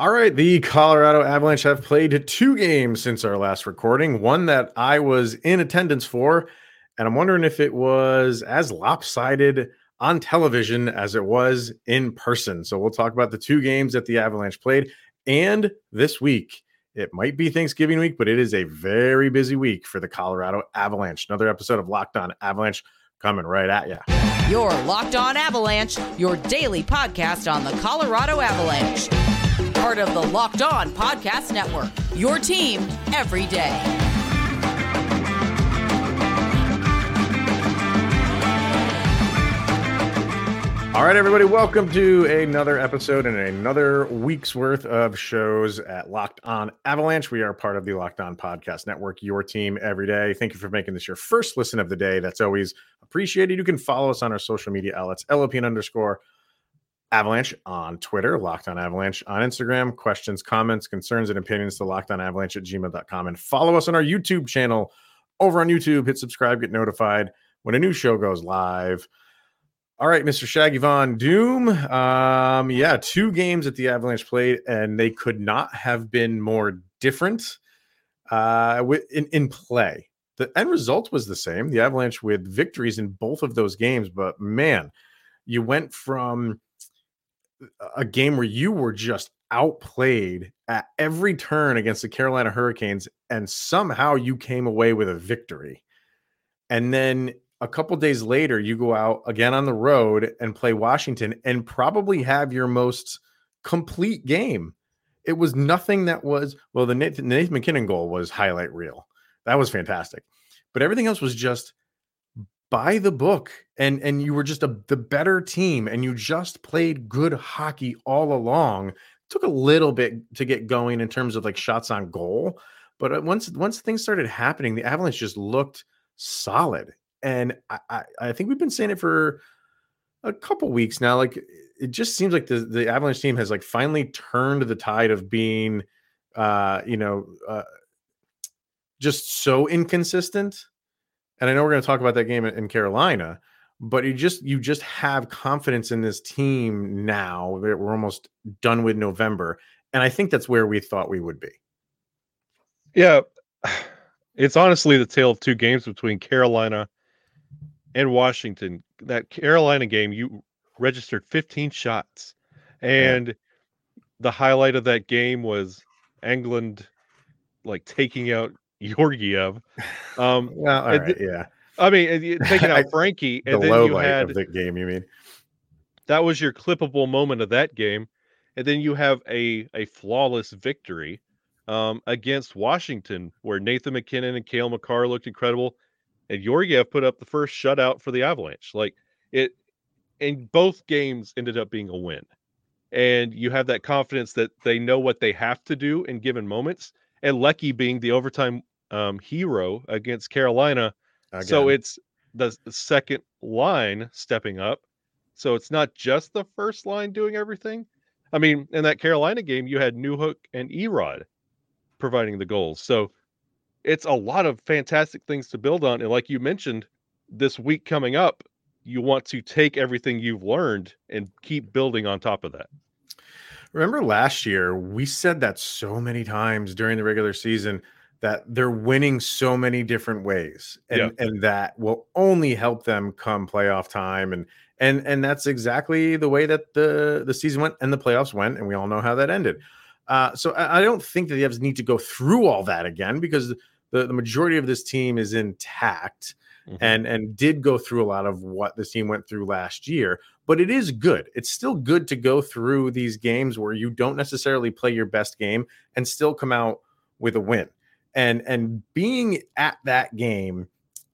All right, the Colorado Avalanche have played two games since our last recording. One that I was in attendance for, and I'm wondering if it was as lopsided on television as it was in person. So we'll talk about the two games that the Avalanche played and this week. It might be Thanksgiving week, but it is a very busy week for the Colorado Avalanche. Another episode of Locked On Avalanche coming right at you. Your Locked On Avalanche, your daily podcast on the Colorado Avalanche. Part of the Locked On Podcast Network. Your team every day. All right, everybody, welcome to another episode and another week's worth of shows at Locked On Avalanche. We are part of the Locked On Podcast Network, your team every day. Thank you for making this your first listen of the day. That's always appreciated. You can follow us on our social media outlets, LOP underscore Avalanche on Twitter, Locked On Avalanche on Instagram. Questions, comments, concerns, and opinions to Locked On Avalanche at gmail.com. And follow us on our YouTube channel over on YouTube. Hit subscribe, get notified when a new show goes live. All right, Mr. Shaggy Von Doom. Um, yeah, two games that the Avalanche played, and they could not have been more different uh, in, in play. The end result was the same. The Avalanche with victories in both of those games, but man, you went from a game where you were just outplayed at every turn against the Carolina Hurricanes, and somehow you came away with a victory. And then a couple days later, you go out again on the road and play Washington and probably have your most complete game. It was nothing that was well. The Nathan, Nathan MacKinnon goal was highlight reel. That was fantastic, but everything else was just by the book, and and you were just a the better team, and you just played good hockey all along. It took a little bit to get going in terms of like shots on goal, but uh, once once things started happening, the Avalanche just looked solid and I, I, I think we've been saying it for a couple weeks now. Like it just seems like the the Avalanche team has like finally turned the tide of being, uh, you know, uh, just so inconsistent. And I know we're going to talk about that game in Carolina, but you just you just have confidence in this team now. We're almost done with November, and I think that's where we thought we would be. Yeah, it's honestly the tale of two games between Carolina and Washington. That Carolina game, you registered 15 shots, and yeah. the highlight of that game was Englund like taking out Georgiev. Um, well, right, yeah. I mean, taking out Frankie, and the then you had the game. You mean that was your clippable moment of that game, and then you have a a flawless victory um, against Washington, where Nathan MacKinnon and Cale Makar looked incredible and Georgiev put up the first shutout for the Avalanche. Like it, and both games ended up being a win. And you have that confidence that they know what they have to do in given moments. And Lecky being the overtime um, hero against Carolina. Again. So it's the, the second line stepping up. So it's not just the first line doing everything. I mean, in that Carolina game, you had Newhook and Erod providing the goals. So it's a lot of fantastic things to build on. And like you mentioned, this week coming up, you want to take everything you've learned and keep building on top of that. Remember last year, we said that so many times during the regular season that they're winning so many different ways and, yeah. and that will only help them come playoff time and and and that's exactly the way that the the season went and the playoffs went and we all know how that ended uh, so I, I, don't think that the Evs need to go through all that again because the, the majority of this team is intact mm-hmm. and and did go through a lot of what this team went through last year. But it is good. It's still good to go through these games where you don't necessarily play your best game and still come out with a win. And and being at that game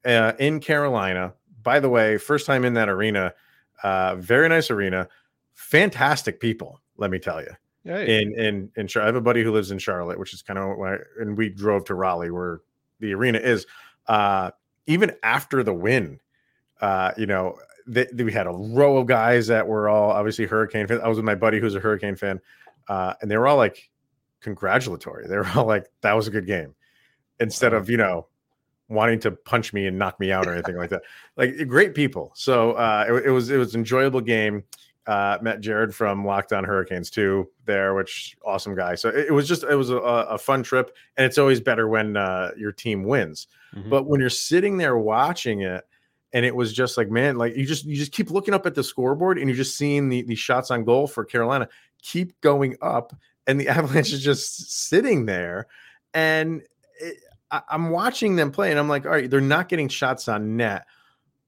uh, in Carolina, by the way, first time in that arena, uh, very nice arena, fantastic people. Let me tell you. Yeah, in in in Charlotte, I have a buddy who lives in Charlotte, which is kind of where, and we drove to Raleigh where the arena is. Uh, even after the win, uh, you know, they, they, we had a row of guys that were all obviously Hurricane fans. I was with my buddy who's a Hurricane fan, uh, and they were all like congratulatory. They were all like, "That was a good game," instead of you know wanting to punch me and knock me out or anything like that. Like great people. So uh, it, it was it was enjoyable game. Uh, met Jared from Locked On Hurricanes too there, which awesome guy. So it, it was just it was a, a, fun trip, and it's always better when uh, your team wins. Mm-hmm. But when you're sitting there watching it, and it was just like man, like you just you just keep looking up at the scoreboard, and you're just seeing the the shots on goal for Carolina keep going up, and the Avalanche is just sitting there, and it, I, I'm watching them play, and I'm like, all right, they're not getting shots on net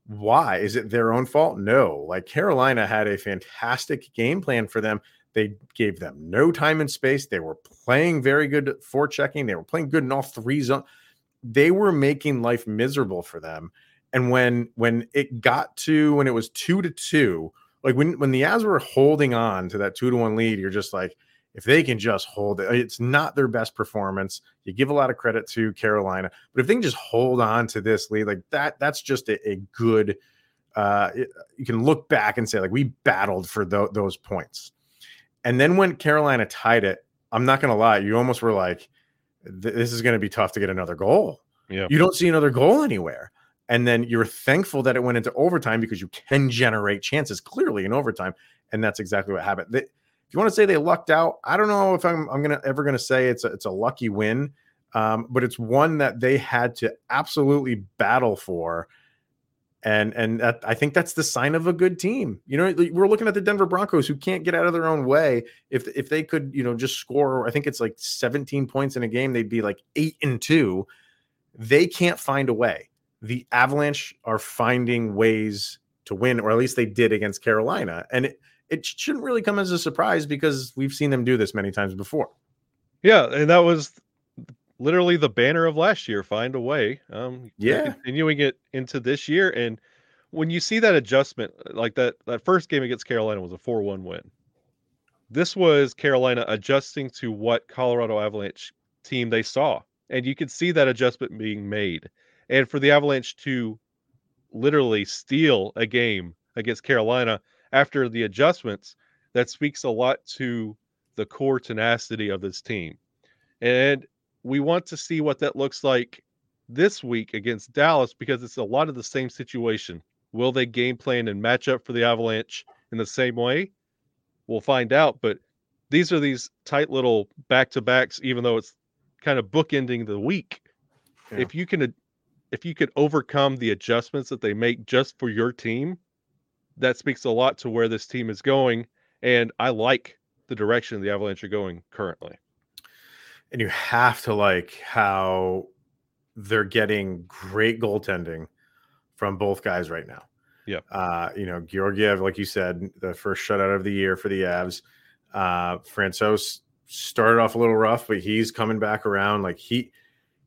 why? Is it their own fault? No. Like Carolina had a fantastic game plan for them. They gave them no time and space. They were playing very good forechecking. They were playing good in all three zones. They were making life miserable for them. And when when it got to when it was two to two, like when when the Avs were holding on to that two to one lead, you're just like, if they can just hold it, it's not their best performance. You give a lot of credit to Carolina, but if they can just hold on to this lead, like that, that's just a, a good. Uh, it, you can look back and say like we battled for th- those points, and then when Carolina tied it, I'm not going to lie, you almost were like, this is going to be tough to get another goal. Yeah, you don't see another goal anywhere. And then you're thankful that it went into overtime because you can generate chances clearly in overtime. And that's exactly what happened. They, if you want to say they lucked out, I don't know if I'm, I'm gonna ever gonna say it's a, it's a lucky win, um, but it's one that they had to absolutely battle for, and and that, I think that's the sign of a good team. You know, we're looking at the Denver Broncos who can't get out of their own way. If if they could, you know, just score, I think it's like 17 points in a game, they'd be like eight and two. They can't find a way. The Avalanche are finding ways to win, or at least they did against Carolina, and it it shouldn't really come as a surprise because we've seen them do this many times before. Yeah, and that was literally the banner of last year. Find a way. Um, yeah, continuing it into this year, and when you see that adjustment, like that that first game against Carolina was a four-one win. This was Carolina adjusting to what Colorado Avalanche team they saw, and you could see that adjustment being made. And for the Avalanche to literally steal a game against Carolina after the adjustments, that speaks a lot to the core tenacity of this team. And we want to see what that looks like this week against Dallas because it's a lot of the same situation. Will they game plan and match up for the Avalanche in the same way? We'll find out. But these are these tight little back to backs, even though it's kind of bookending the week. Yeah. If you can, if you could overcome the adjustments that they make just for your team, that speaks a lot to where this team is going. And I like the direction the Avalanche are going currently. And you have to like how they're getting great goaltending from both guys right now. Yeah. Uh, you know, Georgiev, like you said, the first shutout of the year for the Avs. Uh, Francouz started off a little rough, but he's coming back around. Like he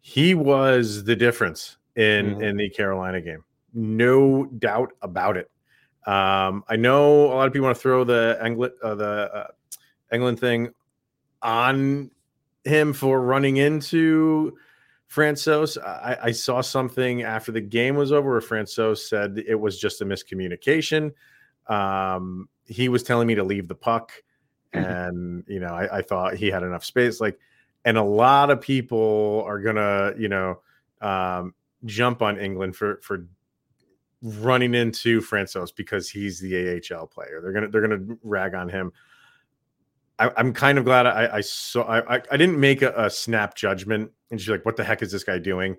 he was the difference in mm-hmm. in the Carolina game. No doubt about it. Um, I know a lot of people want to throw the Englund uh, the uh, Englund thing on him for running into Francouz. I, I, saw something after the game was over where Francouz said it was just a miscommunication. Um, he was telling me to leave the puck, mm-hmm. and you know, I, I, thought he had enough space. Like, and a lot of people are gonna, you know, um, jump on Englund for for running into Francouz because he's the AHL player. They're gonna they're gonna rag on him. I, am kind of glad I, I saw I, I didn't make a, a, snap judgment and she's like, what the heck is this guy doing?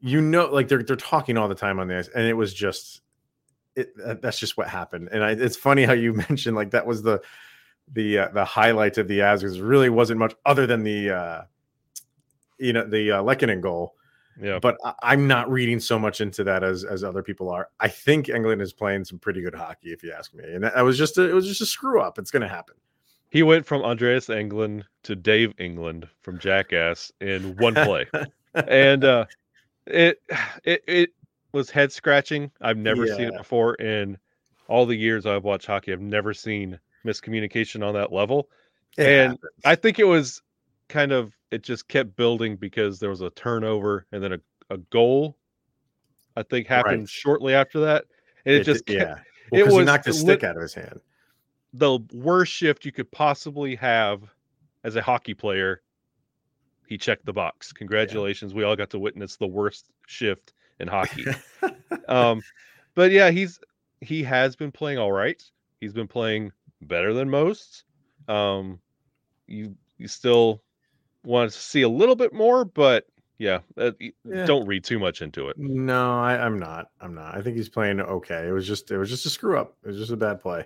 You know, like they're they're talking all the time on this, and it was just it, that's just what happened. And I, it's funny how you mentioned like that was the the uh, the highlight of the Asgers really wasn't much other than the uh you know the uh, Lehkonen goal yeah. But I, am not reading so much into that as as other people are. I think Englund is playing some pretty good hockey, if you ask me. And that was just a, it was just a screw up. It's going to happen. He went from Andreas Englund to Dave England from Jackass in one play, and uh, it it it was head scratching. I've never yeah. seen it before in all the years I've watched hockey. I've never seen miscommunication on that level, it and happens. I think it was kind of it just kept building because there was a turnover and then a, a goal I think happened right. shortly after that. And it, it just kept, yeah. Well, it was he knocked the stick out of his hand. The worst shift you could possibly have as a hockey player. He checked the box. Congratulations. Yeah. We all got to witness the worst shift in hockey. um, but yeah, he's he has been playing all right. He's been playing better than most. Um, you you still want to see a little bit more, but yeah, uh, Yeah. don't read too much into it. No, I, I'm not. I'm not. I think he's playing okay. It was just it was just a screw up. It was just a bad play.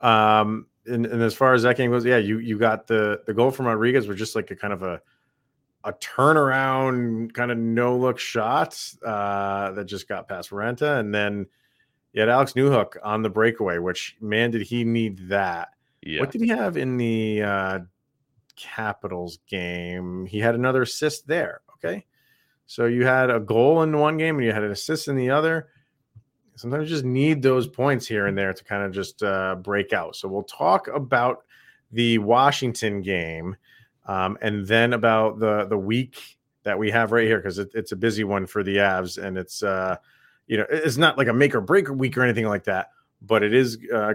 Um, and, and as far as that game goes, yeah, you you got the the goal from Rodriguez was just like a kind of a a turnaround kind of no look shot uh, that just got past Raanta, and then you had Alex Newhook on the breakaway. Which man, did he need that? Yeah, What did he have in the uh, Capitals game? He had another assist there. Okay. So you had a goal in one game and you had an assist in the other. Sometimes you just need those points here and there to kind of just uh, break out. So we'll talk about the Washington game um, and then about the the week that we have right here because it, it's a busy one for the Avs and it's uh, you know it's not like a make or break week or anything like that, but it is uh,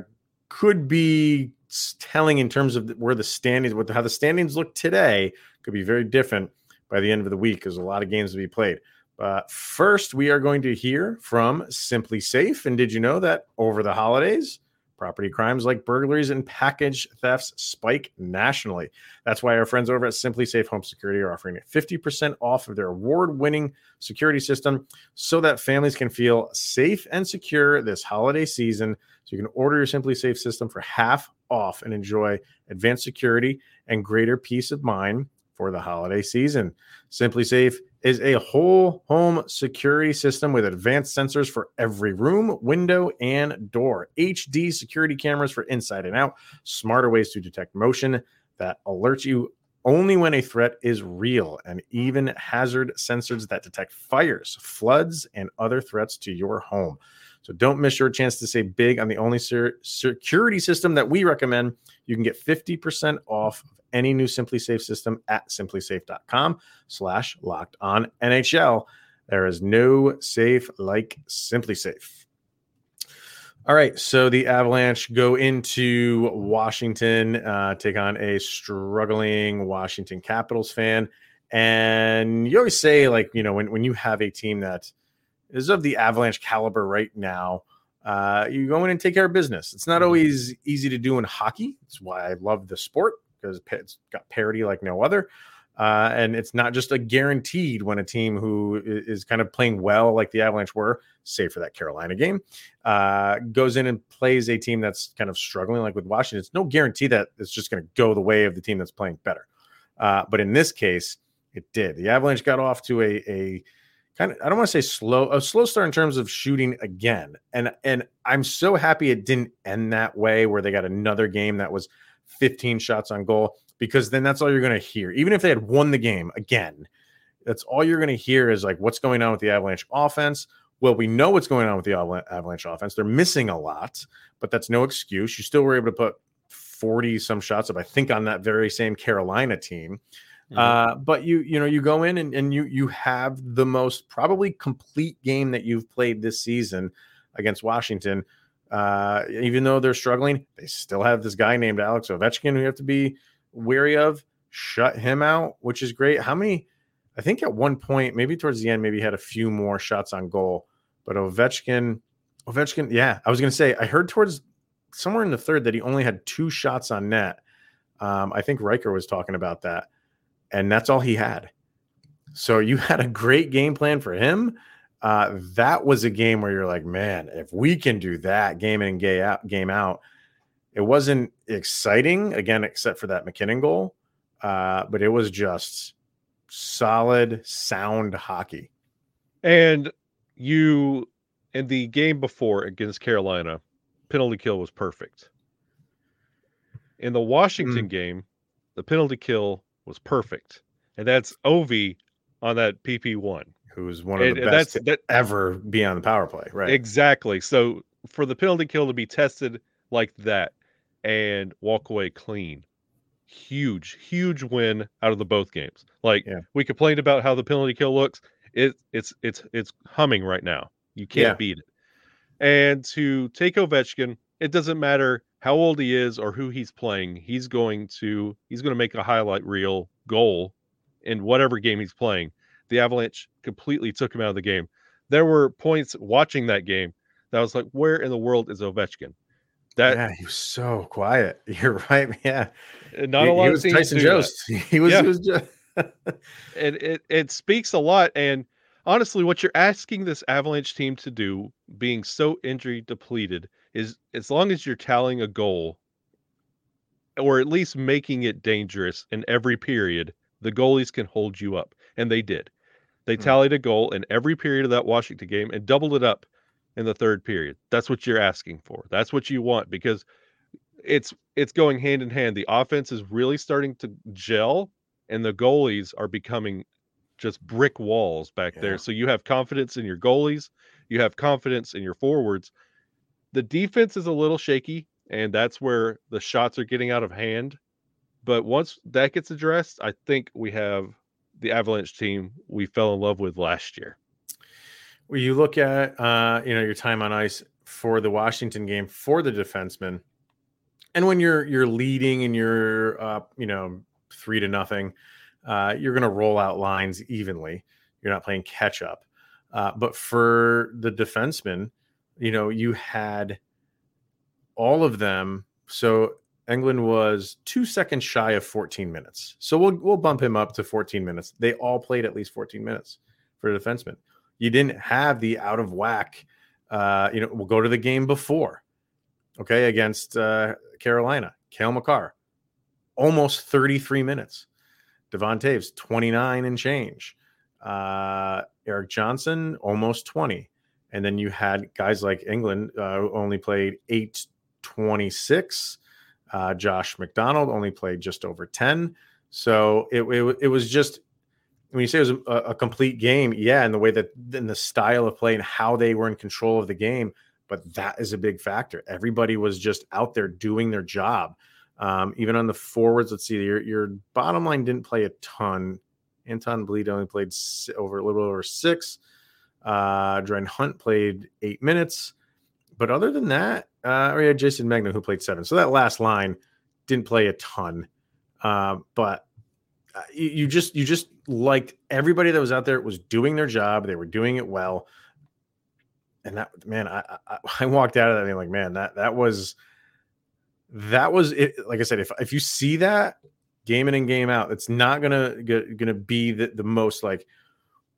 could be telling in terms of where the standings, what how the standings look today, could be very different by the end of the week. There's a lot of games to be played. But first, we are going to hear from SimpliSafe. And did you know that over the holidays, property crimes like burglaries and package thefts spike nationally? That's why our friends over at SimpliSafe Home Security are offering 50% off of their award winning security system so that families can feel safe and secure this holiday season. So you can order your SimpliSafe system for half off and enjoy advanced security and greater peace of mind for the holiday season. SimpliSafe is a whole home security system with advanced sensors for every room, window, and door. HD security cameras for inside and out, smarter ways to detect motion that alert you only when a threat is real, and even hazard sensors that detect fires, floods, and other threats to your home. So don't miss your chance to save big on the only ser- security system that we recommend. You can get 50% off of any new SimpliSafe system at simplisafe.com slash locked on NHL. There is no safe like SimpliSafe. All right, so the Avalanche go into Washington, uh, take on a struggling Washington Capitals fan. And you always say, like, you know, when, when you have a team that is of the Avalanche caliber right now, uh, you go in and take care of business. It's not always easy to do in hockey. It's why I love the sport because it's got parity like no other. Uh, and it's not just a guaranteed when a team who is kind of playing well, like the Avalanche were, save for that Carolina game, uh, goes in and plays a team that's kind of struggling, like with Washington. It's no guarantee that it's just going to go the way of the team that's playing better. Uh, but in this case, it did. The Avalanche got off to a, a kind of I don't want to say slow a slow start in terms of shooting again. And and I'm so happy it didn't end that way where they got another game that was 15 shots on goal because then that's all you're going to hear. Even if they had won the game again, that's all you're going to hear is like what's going on with the Avalanche offense. Well, we know what's going on with the Avalanche offense. They're missing a lot, but that's no excuse. You still were able to put 40 some shots up, I think, on that very same Carolina team. Mm-hmm. Uh, but you, you know, you go in and, and you you have the most probably complete game that you've played this season against Washington. Uh, even though they're struggling, they still have this guy named Alex Ovechkin who you have to be wary of. Shut him out, which is great. How many? I think at one point, maybe towards the end, maybe had a few more shots on goal. But Ovechkin, Ovechkin, yeah, I was gonna say I heard towards somewhere in the third that he only had two shots on net. Um, I think Riker was talking about that, and that's all he had. So you had a great game plan for him. Uh, that was a game where you're like, man, if we can do that game in and game out, game out, it wasn't exciting again, except for that MacKinnon goal, uh, but it was just solid, sound hockey. And you in the game before against Carolina, penalty kill was perfect. In the Washington mm. game, the penalty kill was perfect, and that's Ovi on that PP one who's one of and, the best that's, that, ever be on the power play, right? Exactly. So for the penalty kill to be tested like that and walk away clean, huge, huge win out of the both games. Like yeah. we complained about how the penalty kill looks. It it's it's it's humming right now. You can't yeah. beat it. And to take Ovechkin, it doesn't matter how old he is or who he's playing. He's going to he's going to make a highlight reel goal in whatever game he's playing the Avalanche completely took him out of the game. There were points watching that game that was like, where in the world is Ovechkin? That yeah, he was so quiet. You're right. Yeah, not he, a lot he of was Tyson Jost. He was. Yeah. He was just. and it it speaks a lot. And honestly, what you're asking this Avalanche team to do, being so injury depleted, is as long as you're tallying a goal, or at least making it dangerous in every period, the goalies can hold you up, and they did. They Hmm. tallied a goal in every period of that Washington game and doubled it up in the third period. That's what you're asking for. That's what you want because it's it's going hand in hand. The offense is really starting to gel and the goalies are becoming just brick walls back Yeah. there. So you have confidence in your goalies, you have confidence in your forwards. The defense is a little shaky, and that's where the shots are getting out of hand. But once that gets addressed, I think we have the Avalanche team we fell in love with last year. Well, you look at uh, you know your time on ice for the Washington game for the defenseman, and when you're you're leading and you're you know, three to nothing, uh, you're going to roll out lines evenly. You're not playing catch up. Uh, but for the defenseman, you know, you had all of them. So Englund was two seconds shy of 14 minutes. So we'll we'll bump him up to 14 minutes. They all played at least 14 minutes for the defenseman. You didn't have the out of whack. Uh, you know, we'll go to the game before. Okay, against uh, Carolina, Cale Makar, almost 33 minutes. Devon Toews, 29 and change. Uh, Erik Johnson, almost 20. And then you had guys like Englund uh, who only played 826. Uh, Josh MacDonald only played just over 10. So it, it, it was just, when you say it was a, a complete game, yeah, in the way that, in the style of play and how they were in control of the game. But that is a big factor. Everybody was just out there doing their job. Um, even on the forwards, let's see, your, your bottom line didn't play a ton. Anton Blidh only played over a little over six. Uh, Dryden Hunt played eight minutes. But other than that, uh, or yeah, Jayson Megna who played seven. So that last line didn't play a ton. Uh, but uh, you, you just you just liked everybody that was out there was doing their job. They were doing it well. And that man, I I, I walked out of that being like, man, that that was that was it. Like I said, if if you see that game in and game out, it's not gonna gonna be the, the most like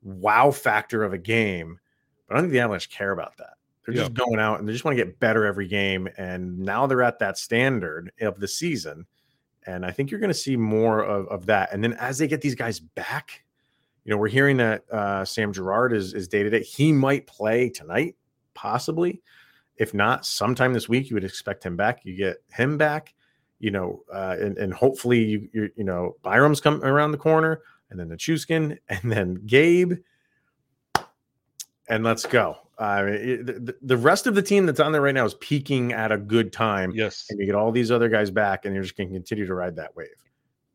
wow factor of a game. But I don't think the Avalanche care about that. They're just going out and they just want to get better every game. And now they're at that standard of the season. And I think you're going to see more of, of that. And then as they get these guys back, you know, we're hearing that uh, Sam Girard is is day to day. He might play tonight, possibly. If not, sometime this week, you would expect him back. You get him back, you know, uh, and, and hopefully you you you know Byram's come around the corner, and then Nichushkin, and then Gabe, and let's go. Uh, it- the, the rest of the team that's on there right now is peaking at a good time, Yes. and you get all these other guys back, and you're just going to continue to ride that wave.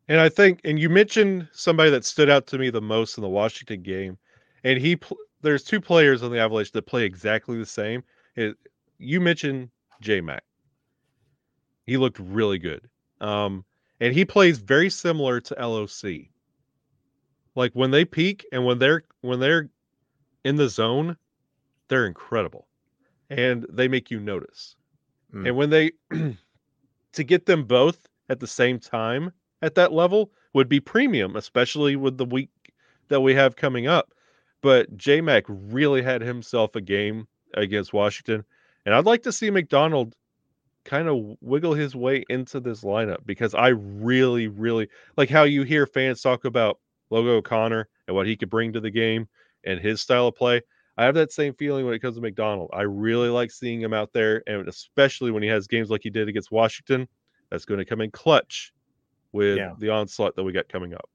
And I think, and you mentioned somebody that stood out to me the most in the Washington game, and he, pl- there's two players on the Avalanche that play exactly the same. It, you mentioned J Mac. He looked really good, um, and he plays very similar to LOC. Like when they peak and when they're when they're in the zone, they're incredible, and they make you notice. Mm. And when they to get them both at the same time at that level would be premium, especially with the week that we have coming up. But J Mac really had himself a game against Washington. And I'd like to see MacDonald kind of wiggle his way into this lineup because I really, really like how you hear fans talk about Logan O'Connor and what he could bring to the game and his style of play. I have that same feeling when it comes to MacDonald. I really like seeing him out there, and especially when he has games like he did against Washington, that's going to come in clutch with Yeah. the onslaught that we got coming up.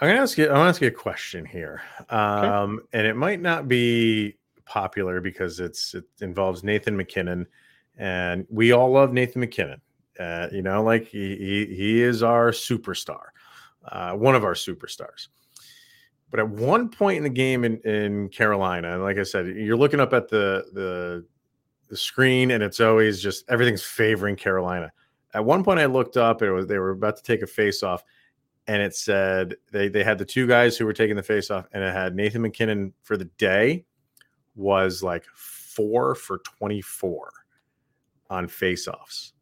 I'm gonna ask you. I want to ask you a question here, um, and it might not be popular because it's it involves Nathan MacKinnon, and we all love Nathan MacKinnon. Uh, you know, like he he, he is our superstar, uh, one of our superstars. But at one point in the game in, in Carolina, like I said, you're looking up at the the the screen, and it's always just everything's favoring Carolina. At one point, I looked up, and it was they were about to take a face off and it said they they had the two guys who were taking the face off, and it had Nathan MacKinnon for the day was like four for twenty four. on faceoffs.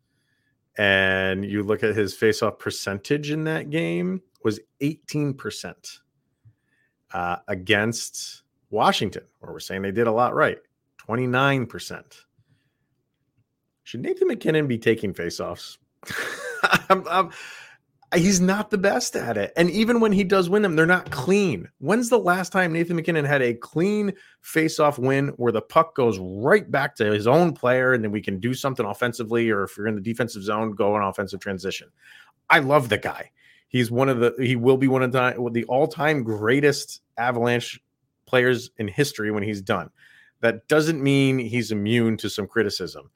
And you look at his faceoff percentage in that game was 18% uh, against Washington, where we're saying they did a lot right, 29%. Should Nathan MacKinnon be taking faceoffs? I'm, I'm, he's not the best at it. And even when he does win them, they're not clean. When's the last time Nathan MacKinnon had a clean face-off win where the puck goes right back to his own player and then we can do something offensively, or if you're in the defensive zone, go on offensive transition? I love the guy. He's one of the he will be one of the, the all-time greatest Avalanche players in history when he's done. That doesn't mean he's immune to some criticism.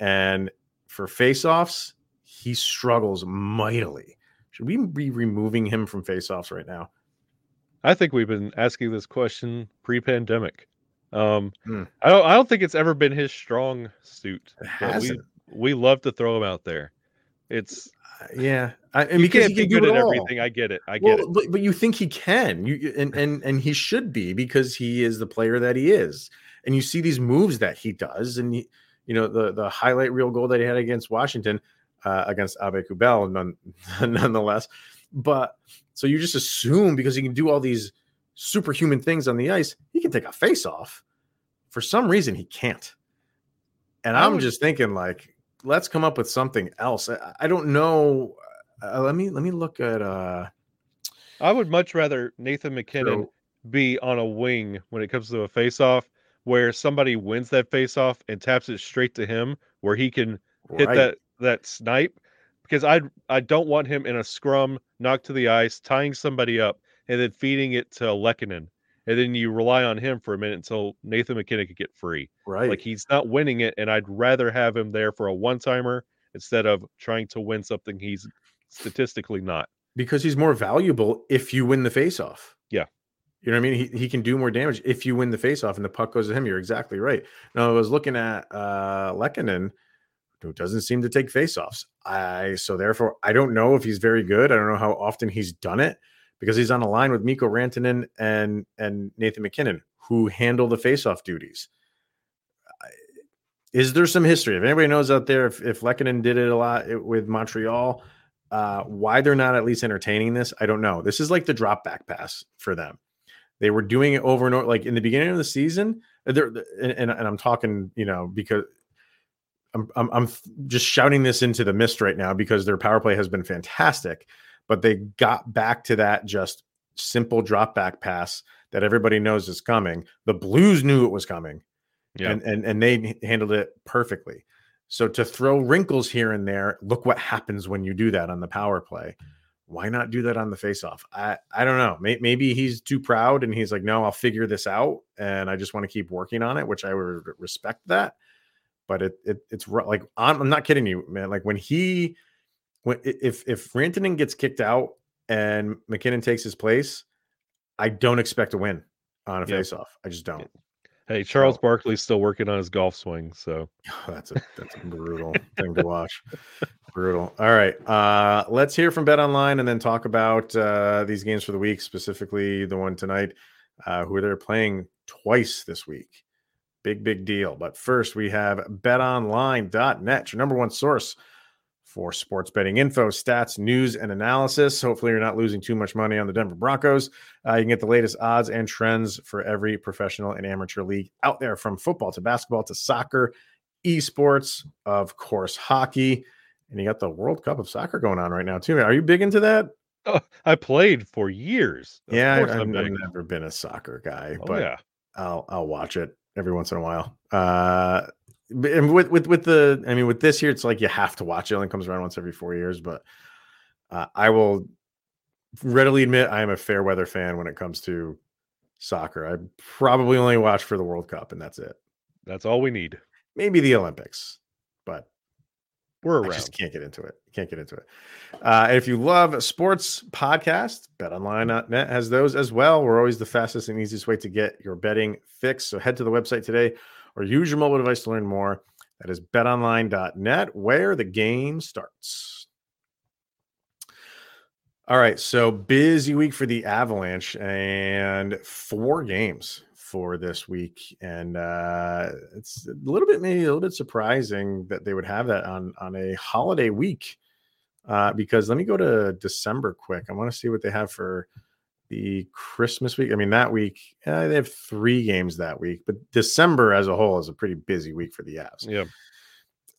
And for face-offs, he struggles mightily. Should we be removing him from faceoffs right now? I think we've been asking this question pre-pandemic. Um, hmm. I don't. I don't think it's ever been his strong suit. we we love to throw him out there. It's uh, yeah. I, and because he can be good at everything. I get it. I get well, it. But, but you think he can? You and and and he should be because he is the player that he is. And you see these moves that he does, and he, you know the the highlight reel goal that he had against Washington uh, against Abe Kubel, none, nonetheless. But so you just assume because he can do all these superhuman things on the ice, he can take a face off. For some reason, he can't. And I'm just thinking, like, let's come up with something else. I, I don't know. Uh, let me let me look at. uh I would much rather Nathan MacKinnon so, be on a wing when it comes to a face off, where somebody wins that face off and taps it straight to him, where he can hit that that snipe because I I don't want him in a scrum, knocked to the ice, tying somebody up, and then feeding it to Lehkonen. And then you rely on him for a minute until Nathan MacKinnon could get free. Right. Like he's not winning it, and I'd rather have him there for a one timer instead of trying to win something he's statistically not. Because he's more valuable if you win the faceoff. Yeah. You know what I mean? He, he can do more damage if you win the faceoff and the puck goes to him. You're exactly right. Now I was looking at uh Lehkonen who doesn't seem to take faceoffs. I so therefore I don't know if he's very good. I don't know how often he's done it because he's on a line with Mikko Rantanen and and Nathan MacKinnon who handle the faceoff duties. Is there some history? If anybody knows out there, if, if did it a lot with Montreal, uh, why they're not at least entertaining this, I don't know. This is like the drop back pass for them. They were doing it over and over, like in the beginning of the season. And, and, and I'm talking, you know, because I'm, I'm, I'm just shouting this into the mist right now because their power play has been fantastic, but they got back to that just simple drop back pass that everybody knows is coming. The Blues knew it was coming, yeah. and and and they handled it perfectly. So to throw wrinkles here and there, look what happens when you do that on the power play. Why not do that on the faceoff? I I don't know. Maybe he's too proud and he's like, no, I'll figure this out, and I just want to keep working on it, which I would respect that but it, it it's like I'm, not kidding you, man. Like when he when if if Rantanen gets kicked out and MacKinnon takes his place, I don't expect a win on a yep. faceoff. I just don't. Hey, Charles so, Barkley's still working on his golf swing, so that's a that's a brutal thing to watch. Brutal. All right, uh, let's hear from BetOnline and then talk about uh, these games for the week, specifically the one tonight, uh, who they're playing twice this week. Big, big deal. But first, we have betonline.net, your number one source for sports betting info, stats, news, and analysis. Hopefully, you're not losing too much money on the Denver Broncos. Uh, you can get the latest odds and trends for every professional and amateur league out there from football to basketball to soccer, esports, of course, hockey. And you got the World Cup of soccer going on right now, too. Are you big into that? Oh, I played for years. Of yeah, I've, I've never been a soccer guy, oh, but yeah. I'll I'll watch it every once in a while. Uh, and with with with the, I mean, with this here, it's like you have to watch it. it only comes around once every four years, but uh, I will readily admit I am a fair weather fan when it comes to soccer. I probably only watch for the World Cup, and that's it. That's all we need. Maybe the Olympics, but we're around. I just can't get into it. Can't get into it. Uh, and if you love sports podcasts, betonline.net has those as well. We're always the fastest and easiest way to get your betting fix. So head to the website today or use your mobile device to learn more. That is betonline.net, where the game starts. All right. So busy week for the Avalanche and four games for this week, and uh, it's a little bit maybe a little bit surprising that they would have that on on a holiday week. Uh, because let me go to December quick. I want to see what they have for the Christmas week. I mean, that week uh, they have three games that week, but December as a whole is a pretty busy week for the Avs. Yeah.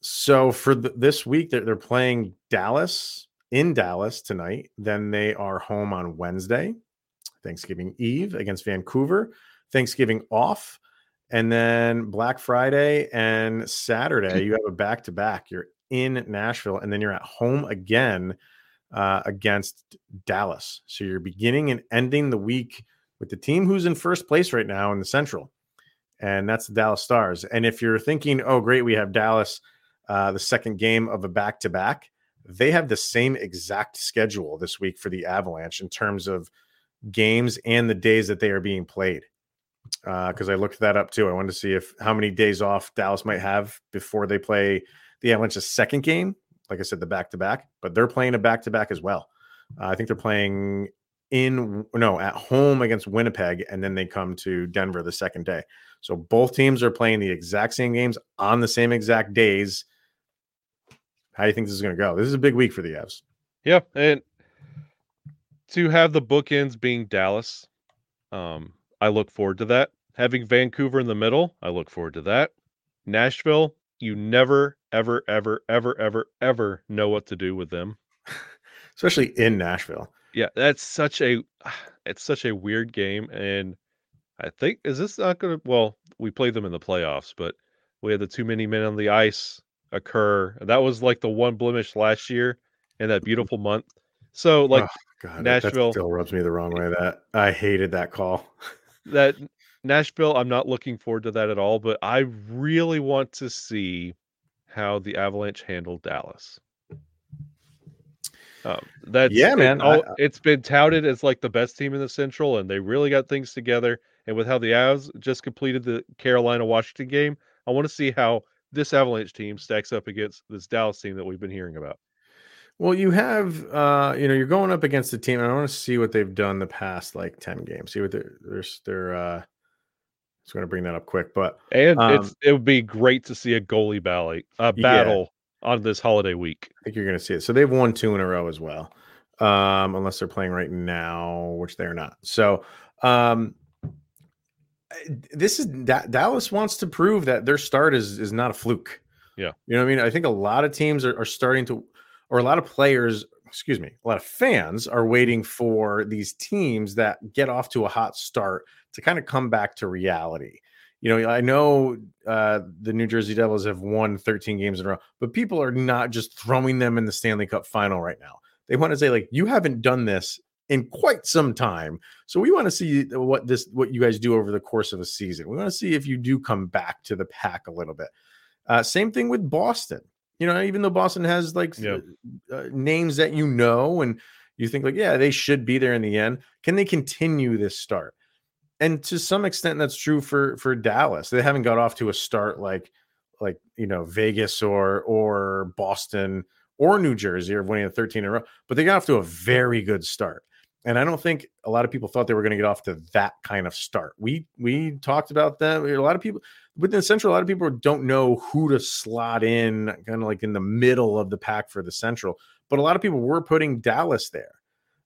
So for the, this week, they're, they're playing Dallas in Dallas tonight. Then they are home on Wednesday, Thanksgiving Eve against Vancouver, Thanksgiving off, and then Black Friday and Saturday. You have a back to back. You're in Nashville, and then you're at home again uh, against Dallas. So you're beginning and ending the week with the team who's in first place right now in the Central, and that's the Dallas Stars. And if you're thinking, oh, great, we have Dallas, uh, the second game of a back to back, they have the same exact schedule this week for the Avalanche in terms of games and the days that they are being played. Because uh, I looked that up too. I wanted to see if how many days off Dallas might have before they play the Avalanche's second game. Like I said, the back to back, but they're playing a back to back as well. Uh, I think they're playing in no at home against Winnipeg, and then they come to Denver the second day. So both teams are playing the exact same games on the same exact days. How do you think this is going to go? This is a big week for the Avs. Yeah, and to have the bookends being Dallas, um, I look forward to that. Having Vancouver in the middle, I look forward to that. Nashville, you never, ever, ever, ever, ever, ever know what to do with them. Especially in Nashville. Yeah, that's such a it's such a weird game. And I think is this not gonna well, we played them in the playoffs, but we had the too many men on the ice occur. That was like the one blemish last year in that beautiful month. So like oh, God, Nashville still rubs me the wrong way. That I hated that call. that Nashville, I'm not looking forward to that at all, but I really want to see how the Avalanche handle Dallas. Um, that's yeah, man. It, all, it's been touted as like the best team in the Central, and they really got things together. And with how the Avs just completed the Carolina Washington game, I want to see how this Avalanche team stacks up against this Dallas team that we've been hearing about. Well, you have, uh, you know, you're going up against a team, and I want to see what they've done the past like ten games. See what they're they're, they're uh, just going to bring that up quick, but and um, it's it would be great to see a goalie battle, a battle yeah. on this holiday week. I think you're going to see it. So they've won two in a row as well, um, unless they're playing right now, which they're not. So um, this is that Dallas wants to prove that their start is is not a fluke. Yeah, you know what I mean. I think a lot of teams are, are starting to, or a lot of players, excuse me, a lot of fans are waiting for these teams that get off to a hot start to kind of come back to reality. You know, I know uh, the New Jersey Devils have won 13 games in a row, but people are not just throwing them in the Stanley Cup final right now. They want to say, like, you haven't done this in quite some time. So we want to see what this what you guys do over the course of a season. We want to see if you do come back to the pack a little bit. Uh, same thing with Boston. You know, even though Boston has like uh, names that you know and you think like, yeah, they should be there in the end. Can they continue this start? And to some extent, that's true for for Dallas. They haven't got off to a start like like you know Vegas or or Boston or New Jersey or winning a 13 in a row, but they got off to a very good start. And I don't think a lot of people thought they were going to get off to that kind of start. We we talked about them. A lot of people within Central, a lot of people don't know who to slot in, kind of like in the middle of the pack for the Central. But a lot of people were putting Dallas there,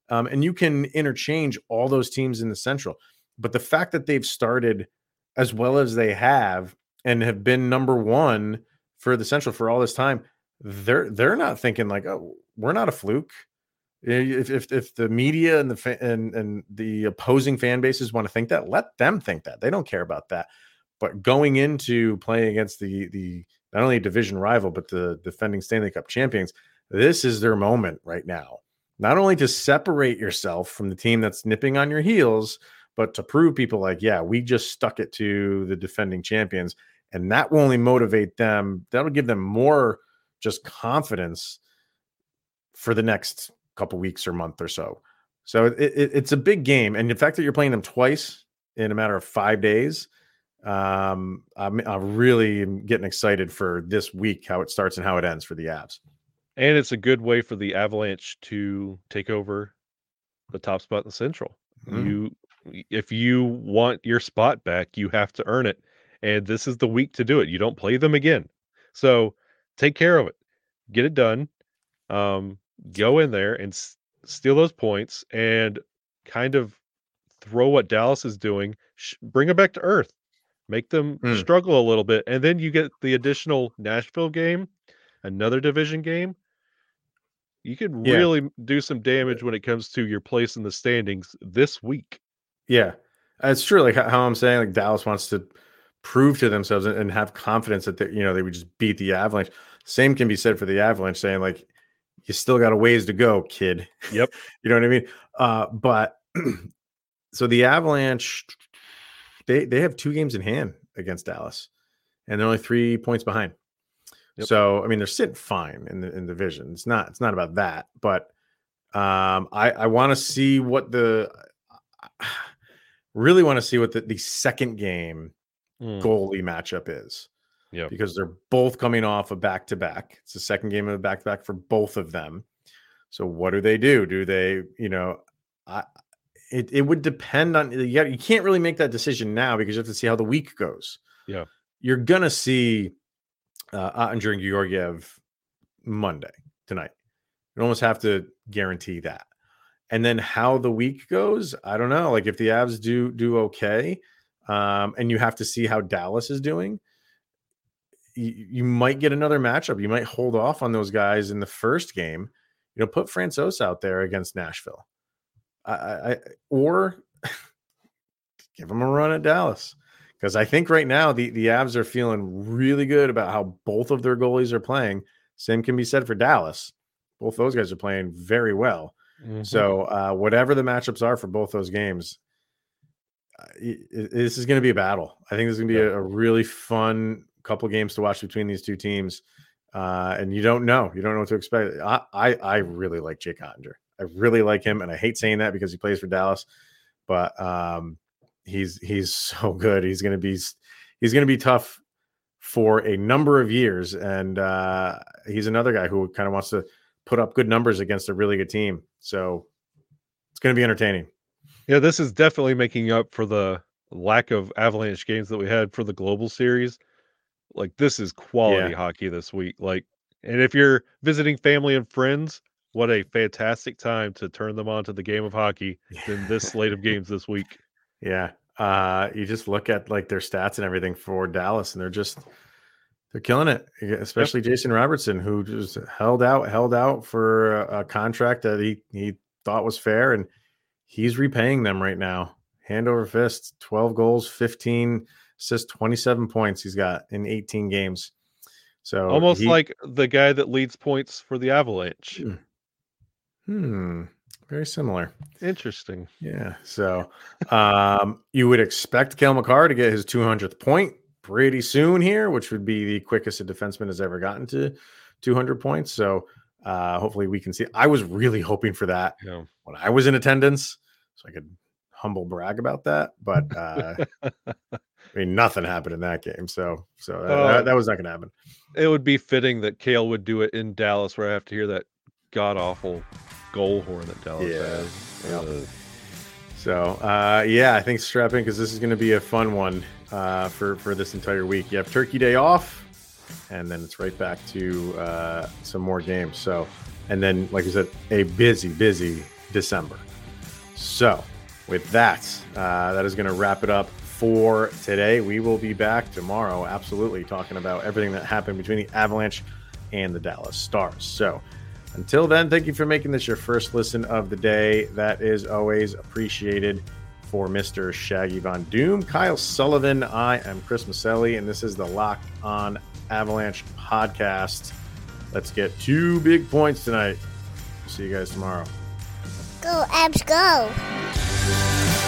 um, and you can interchange all those teams in the Central. But the fact that they've started as well as they have and have been number one for the Central for all this time, they're they're not thinking like, oh, we're not a fluke if, if, if the media and the fa- and and the opposing fan bases want to think that, let them think that. They don't care about that. But going into playing against the the not only division rival but the defending Stanley Cup champions, this is their moment right now. Not only to separate yourself from the team that's nipping on your heels, but to prove people like, yeah, we just stuck it to the defending champions, and that will only motivate them. That'll give them more just confidence for the next couple weeks or month or so. So it, it, it's a big game, and the fact that you're playing them twice in a matter of five days, um, I'm, I'm really getting excited for this week, how it starts and how it ends for the Avs. And it's a good way for the Avalanche to take over the top spot in the Central. Mm. You if you want your spot back, you have to earn it. And this is the week to do it. You don't play them again. So take care of it. Get it done. Um, go in there and s- steal those points and kind of throw what Dallas is doing, sh- bring it back to earth, make them Mm. struggle a little bit. And then you get the additional Nashville game, another division game. You could Yeah. really do some damage when it comes to your place in the standings this week. Yeah, it's true. Like how I'm saying, like Dallas wants to prove to themselves and, and have confidence that they, you know they would just beat the Avalanche. Same can be said for the Avalanche, saying like you still got a ways to go, kid. Yep. you know what I mean? Uh, but so the Avalanche, they they have two games in hand against Dallas, and they're only three points behind. Yep. So I mean, they're sitting fine in the in the division. It's not it's not about that, but um, I I want to see what the really want to see what the, the second game Mm, goalie matchup is. Yeah, Because they're both coming off a back to back. It's the second game of a back to back for both of them. So what do they do? Do they, you know, I it, it would depend on you, got, you can't really make that decision now because you have to see how the week goes. Yeah. You're gonna see uh Oettinger and Georgiev Monday tonight. You almost have to guarantee that. And then how the week goes, I don't know. Like if the Avs do do okay, um, and you have to see how Dallas is doing. You, you might get another matchup. You might hold off on those guys in the first game. You know, put Francouz out there against Nashville, I, I, or give them a run at Dallas because I think right now the the Avs are feeling really good about how both of their goalies are playing. Same can be said for Dallas. Both those guys are playing very well. mhm. So uh, whatever the matchups are for both those games, uh, this is going to be a battle. I think this is going to be Yeah. a, a really fun couple games to watch between these two teams. Uh, and you don't know, you don't know what to expect. I, I, I really like Jake Oettinger. I really like him, and I hate saying that because he plays for Dallas, but um, he's he's so good. He's going to be he's going to be tough for a number of years, and uh, he's another guy who kind of wants to put up good numbers against a really good team. So it's going to be entertaining. Yeah, this is definitely making up for the lack of Avalanche games that we had for the global series. Like this is quality Yeah. hockey this week. Like, and if you're visiting family and friends, what a fantastic time to turn them on to the game of hockey than this slate of games this week. Yeah. Uh, you just look at like their stats and everything for Dallas, and they're just they're killing it. Especially Jason Robertson, who just held out, held out for a, a contract that he he thought was fair, and he's repaying them right now, hand over fist. Twelve goals, fifteen assists, twenty-seven points. He's got in eighteen games. So Almost he- like the guy that leads points for the Avalanche. Mm. hmm, very similar. Interesting. Yeah. So um, you would expect Cale Makar to get his 200th point pretty soon here, which would be the quickest a defenseman has ever gotten to 200 points. So uh, hopefully we can see. I was really hoping for that Yeah. when I was in attendance, so I could humble brag about that. But uh, I mean, nothing happened in that game. So so that, Oh. that, that was not going to happen. It would be fitting that Cale would do it in Dallas, where I have to hear that god awful goal horn that Dallas Yeah. has. Yep. So uh, yeah, I think strap in because this is going to be a fun one uh, for for this entire week. You have Turkey Day off, and then it's right back to uh, some more games. So, and then like I said, a busy, busy December. So, with that, uh, that is going to wrap it up for today. We will be back tomorrow, absolutely talking about everything that happened between the Avalanche and the Dallas Stars. So. Until then, thank you for making this your first listen of the day. That is always appreciated. For Mr. Shaggy Von Doom, Kyle Sullivan, I am Chris Maselli, and this is the Locked On Avalanche podcast. Let's get two big points tonight. See you guys tomorrow. Go, Avs, go.